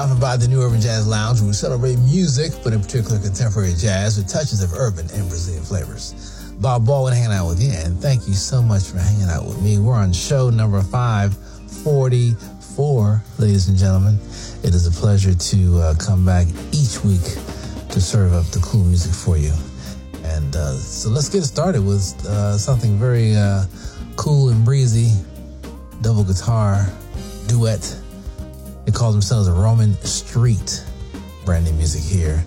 stopping by the New Urban Jazz Lounge where we celebrate music, but in particular contemporary jazz with touches of urban and Brazilian flavors. Bob Baldwin hanging out with you, and thank you so much for hanging out with me. We're on show number 544, ladies and gentlemen. It is a pleasure to uh, come back each week to serve up the cool music for you. And uh, so let's get started with uh, something very uh, cool and breezy double guitar duet they call themselves a Roman Street. Brand new music here.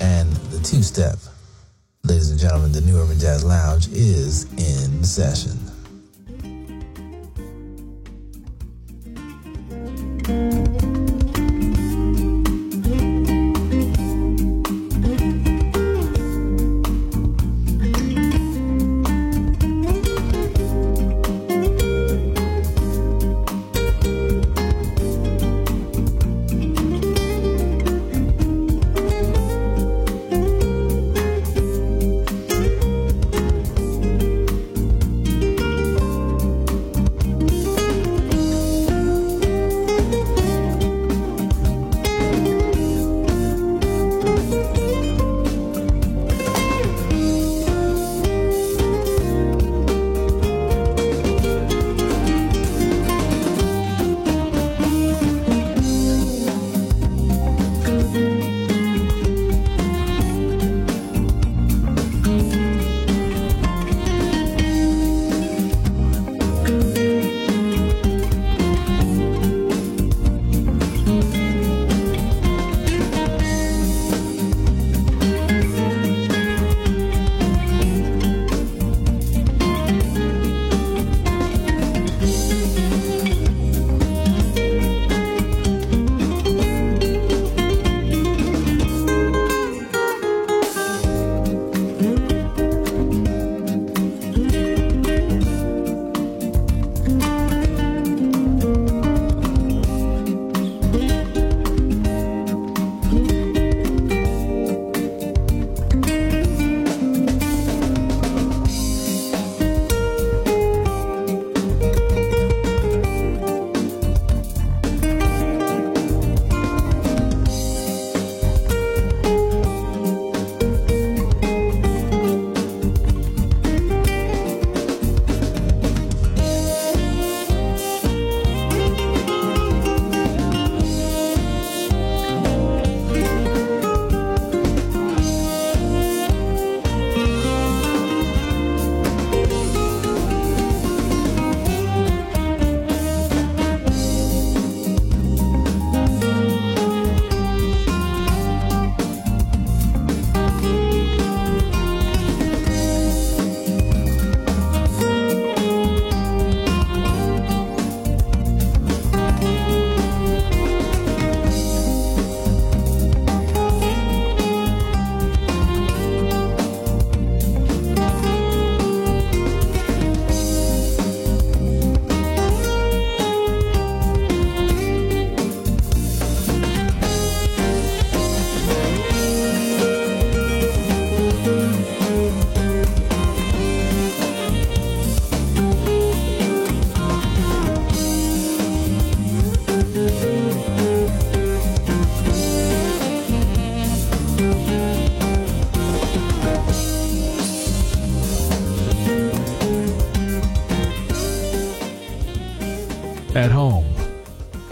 And the two step, ladies and gentlemen, the New Urban Jazz Lounge is in session.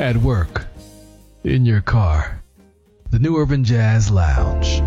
At work, in your car. The New Urban Jazz Lounge.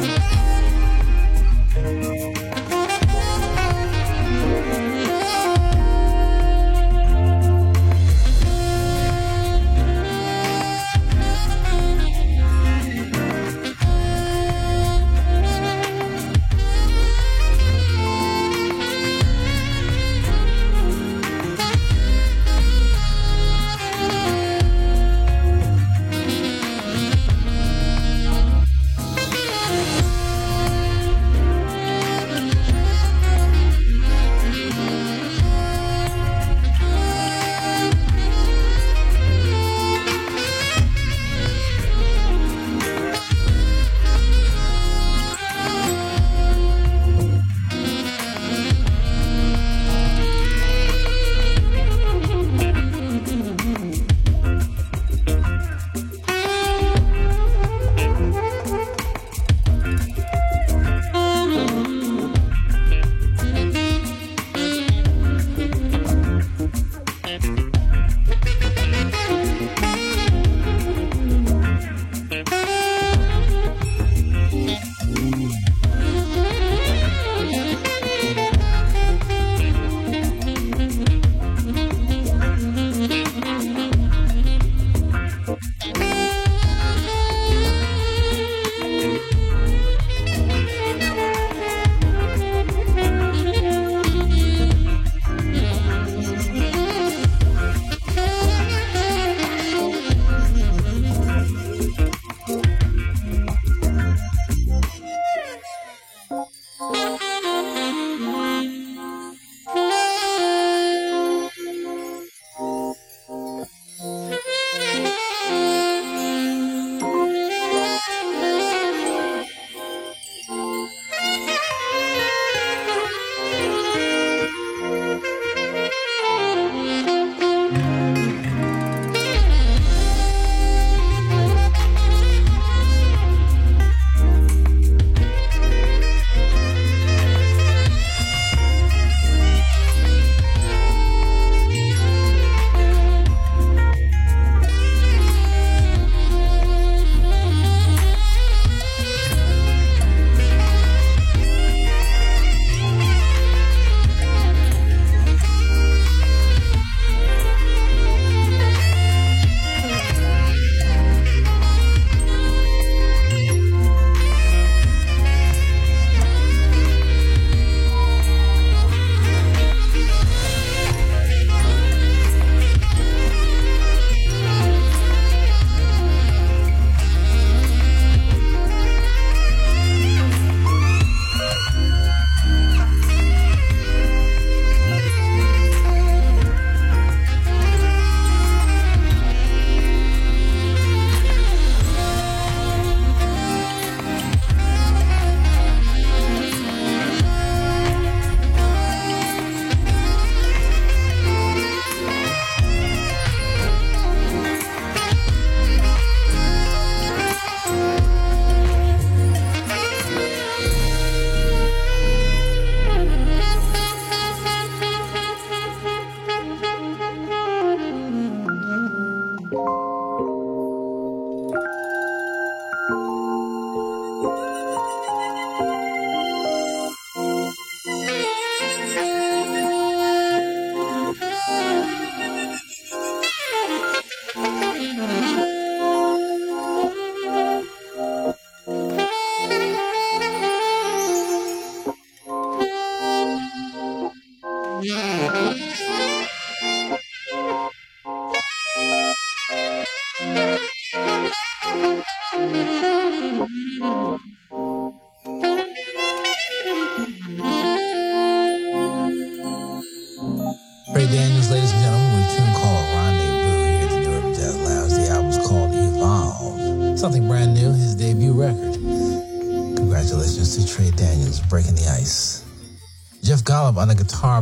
Thank you.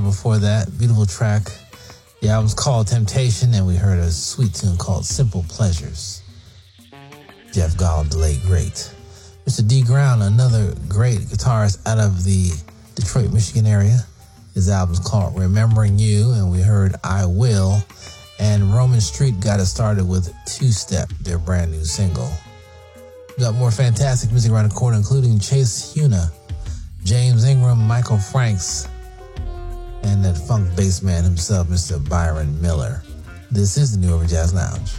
Before that. Beautiful track. The album's called Temptation, and we heard a sweet tune called Simple Pleasures. Jeff Golub, the late great. Mr. D Brown, another great guitarist out of the Detroit, Michigan area. His album's called Remembering You, and we heard I Will. And Roman Street got it started with Two Step, their brand new single. We got more fantastic music around the corner, including Chase Huna, James Ingram, Michael Franks, and that funk bass man himself, Mr. Byron Miller. This is the New Urban Jazz Lounge.